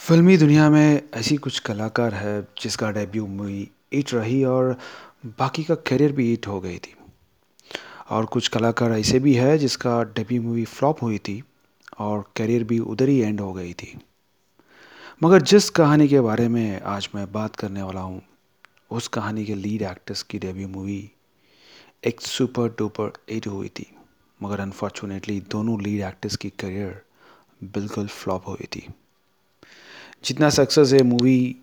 फ़िल्मी दुनिया में ऐसी कुछ कलाकार है जिसका डेब्यू मूवी हिट रही और बाकी का करियर भी हिट हो गई थी। और कुछ कलाकार ऐसे भी है जिसका डेब्यू मूवी फ्लॉप हुई थी और करियर भी उधर ही एंड हो गई थी। मगर जिस कहानी के बारे में आज मैं बात करने वाला हूँ, उस कहानी के लीड एक्ट्रेस की डेब्यू मूवी एक सुपर डुपर हिट हुई थी। मगर अनफॉर्चुनेटली दोनों लीड एक्ट्रेस की करियर बिल्कुल फ्लॉप हुई थी। जितना सक्सेस है movie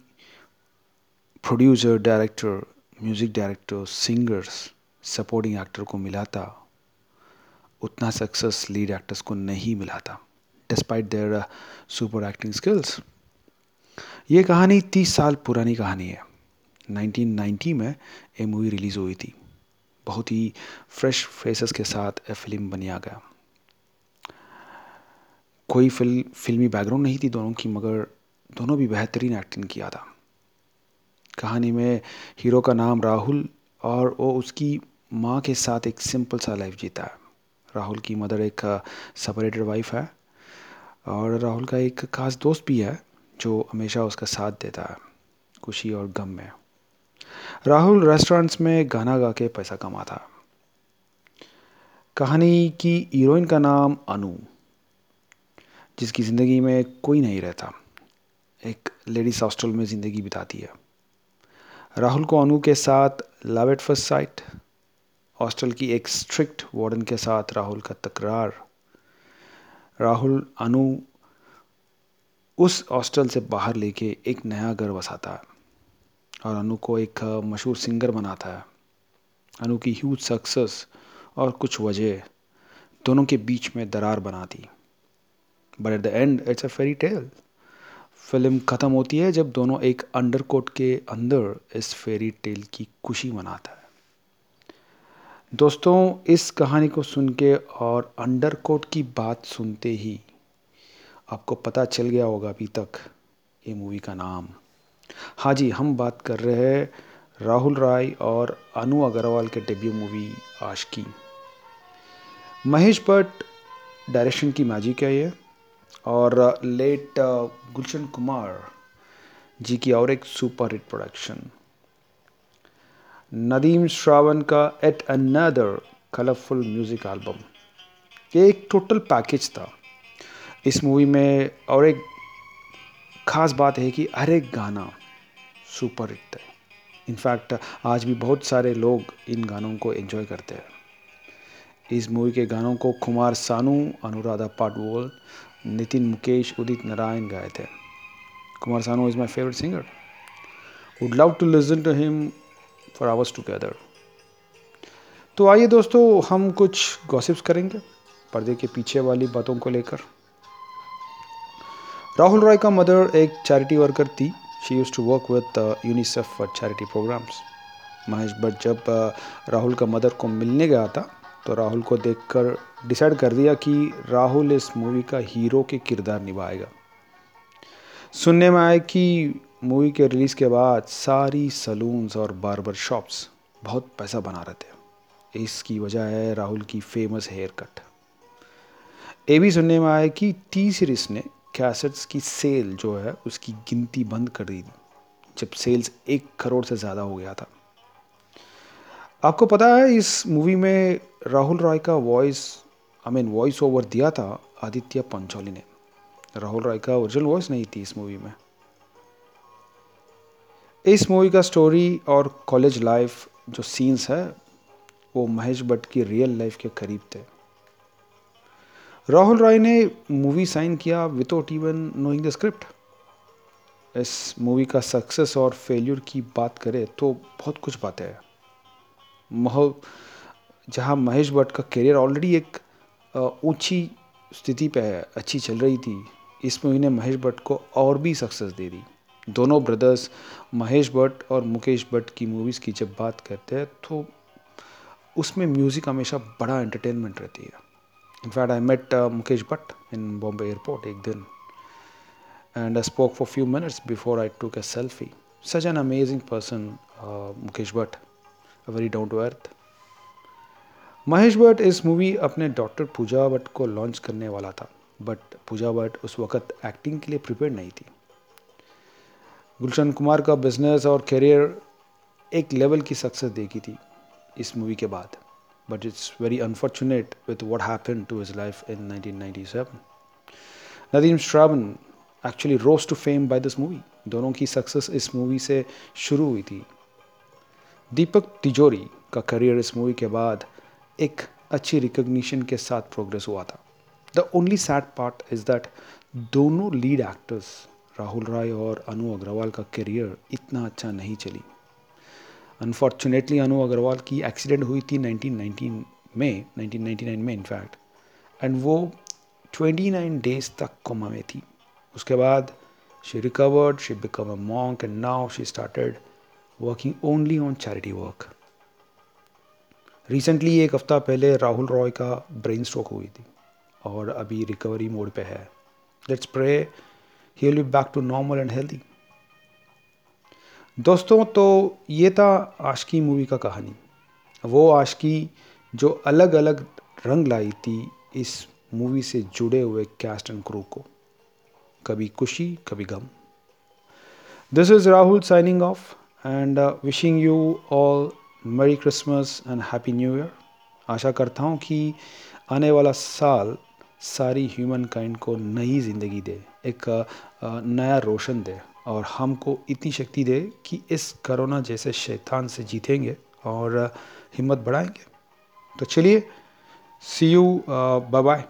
producer director music director singers supporting actor को मिला था उतना सक्सेस लीड एक्टर्स को नहीं मिला था despite their super acting skills ये कहानी तीस साल पुरानी कहानी है। 1990 में ये मूवी रिलीज़ हुई थी। बहुत ही फ्रेश फेसेस के साथ ये फ़िल्म बनिया गया। कोई फ़िल्म फिल्मी बैकग्राउंड नहीं थी दोनों की, मगर दोनों भी बेहतरीन एक्टिंग किया था। कहानी में हीरो का नाम राहुल और वो उसकी माँ के साथ एक सिंपल सा लाइफ जीता है। राहुल की मदर एक सेपरेटेड वाइफ है और राहुल का एक खास दोस्त भी है जो हमेशा उसका साथ देता है, खुशी और गम में। राहुल रेस्टोरेंट्स में गाना गा के पैसा कमाता है। कहानी की हीरोइन का नाम अनु, जिसकी ज़िंदगी में कोई नहीं रहता। एक लेडीज़ हॉस्टल में ज़िंदगी बिताती है। राहुल को अनु के साथ love at first sight hostel की एक स्ट्रिक्ट वार्डन के साथ राहुल का तकरार। राहुल, अनु उस हॉस्टल से बाहर लेके एक नया घर बसाता है और अनु को एक मशहूर सिंगर बनाता है। अनु की ह्यूज सक्सेस और कुछ वजह दोनों के बीच में दरार बनाती। But at the end it's a fairy tale film ख़त्म होती है जब दोनों एक अंडरकोट के अंदर इस फेरी टेल की खुशी मनाता है। दोस्तों, इस कहानी को सुन के और अंडरकोट की बात सुनते ही आपको पता चल गया होगा अभी तक ये मूवी का नाम। हाँ जी, हम बात कर रहे हैं राहुल राय और अनु अग्रवाल के debut movie Aashiqui Mahesh Bhatt direction की मैजिक है ये। और लेट गुलशन कुमार जी की और एक super hit production Nadeem Shravan का at another colourful music album ये एक टोटल पैकेज था। इस मूवी में और एक ख़ास बात है कि हर एक गाना सुपर हिट है। इनफैक्ट आज भी बहुत सारे लोग इन गानों को एंजॉय करते हैं। इस मूवी के गानों को कुमार सानू, अनुराधा पाटवोल नितिन मुकेश उदित नारायण गाए थे। Kumar Sanu is my favourite singer would love to listen to him for hours together तो आइए दोस्तों हम कुछ गॉसिप्स करेंगे पर्दे के पीछे वाली बातों को लेकर। राहुल रॉय का मदर एक चैरिटी वर्कर थी। She use to work with UNICEF for charity programmes Mahesh Bhatt जब uh, राहुल का मदर को मिलने गया था तो राहुल को देखकर डिसाइड कर दिया कि राहुल इस मूवी का हीरो के किरदार निभाएगा। सुनने में आए कि मूवी के रिलीज़ के बाद सारी सलून्स और बार्बर शॉप्स बहुत पैसा बना रहे थे। इसकी वजह है राहुल की फ़ेमस हेयर कट ये भी सुनने में आया कि टी सीरीज़ ने कैसेट्स की सेल जो है उसकी गिनती बंद कर दी। जब सेल्स एक करोड़ से ज़्यादा हो गया था। आपको पता है, इस मूवी में राहुल रॉय का voice I mean voice over दिया था आदित्य पंचोली ने। राहुल रॉय का ओरिजिनल वॉइस नहीं थी इस मूवी में। इस मूवी का स्टोरी और कॉलेज लाइफ जो सीन्स है, वो महेश भट्ट की रियल लाइफ के करीब थे। राहुल रॉय ने मूवी साइन किया without even knowing the script इस मूवी का सक्सेस और फेल्यूर की बात करें तो बहुत कुछ बातें हैं। मह, जहाँ महेश भट्ट का करियर ऑलरेडी एक ऊँची स्थिति पे है अच्छी चल रही थी इस मूवी ने महेश भट्ट को और भी सक्सेस दे दी। दोनों ब्रदर्स महेश भट्ट और मुकेश भट्ट की मूवीज़ की जब बात करते हैं तो उसमें म्यूज़िक हमेशा बड़ा एंटरटेनमेंट रहती है। In fact I met Mukesh Bhatt in Bombay airport एक दिन and I spoke for few minutes before I took a selfie such an amazing person Mukesh Bhatt. Very down to earth Mahesh Bhatt इस movie अपने doctor Pooja Bhatt को launch करने वाला था but Pooja Bhatt उस वक्त एक्टिंग के लिए प्रिपेयर नहीं थी। गुलशन कुमार का बिज़नेस और करियर एक लेवल की सक्सेस देखी थी इस मूवी के बाद but it's very unfortunate with what happen to his life in 1997 Nadeem Shravan actually rose to fame by this movie दोनों की सक्सेस इस मूवी से शुरू हुई थी। दीपक तिजोरी का करियर इस मूवी के बाद एक अच्छी रिकग्निशन के साथ प्रोग्रेस हुआ था। The only sad part is that दोनों लीड एक्टर्स राहुल राय और अनु अग्रवाल का करियर इतना अच्छा नहीं चली। अनफॉर्चुनेटली अनु अग्रवाल की एक्सीडेंट हुई थी 1919 में 1999 में इनफैक्ट एंड वो 29 डेज़ तक कोमा में थी। उसके बाद she recovered she become a monk and now she started working only on charity work recently एक हफ़्ता पहले राहुल रॉय का ब्रेन स्ट्रोक हुई थी और अभी रिकवरी मोड पे है। Let's pray he will be back to normal and healthy दोस्तों तो ये था आशकी मूवी का कहानी। वो आशकी जो अलग अलग रंग लाई थी इस मूवी से जुड़े हुए कैस्ट एंड क्रू को। कभी खुशी, कभी गम। This is Rahul signing off and wishing you all merry Christmas and happy new year आशा करता हूँ कि आने वाला साल सारी ह्यूमन काइंड को नई ज़िंदगी दे, एक नया रोशन दे और हमको इतनी शक्ति दे कि इस करोना जैसे शैतान से जीतेंगे और हिम्मत बढ़ाएँगे। तो चलिए सी यू बाय बाय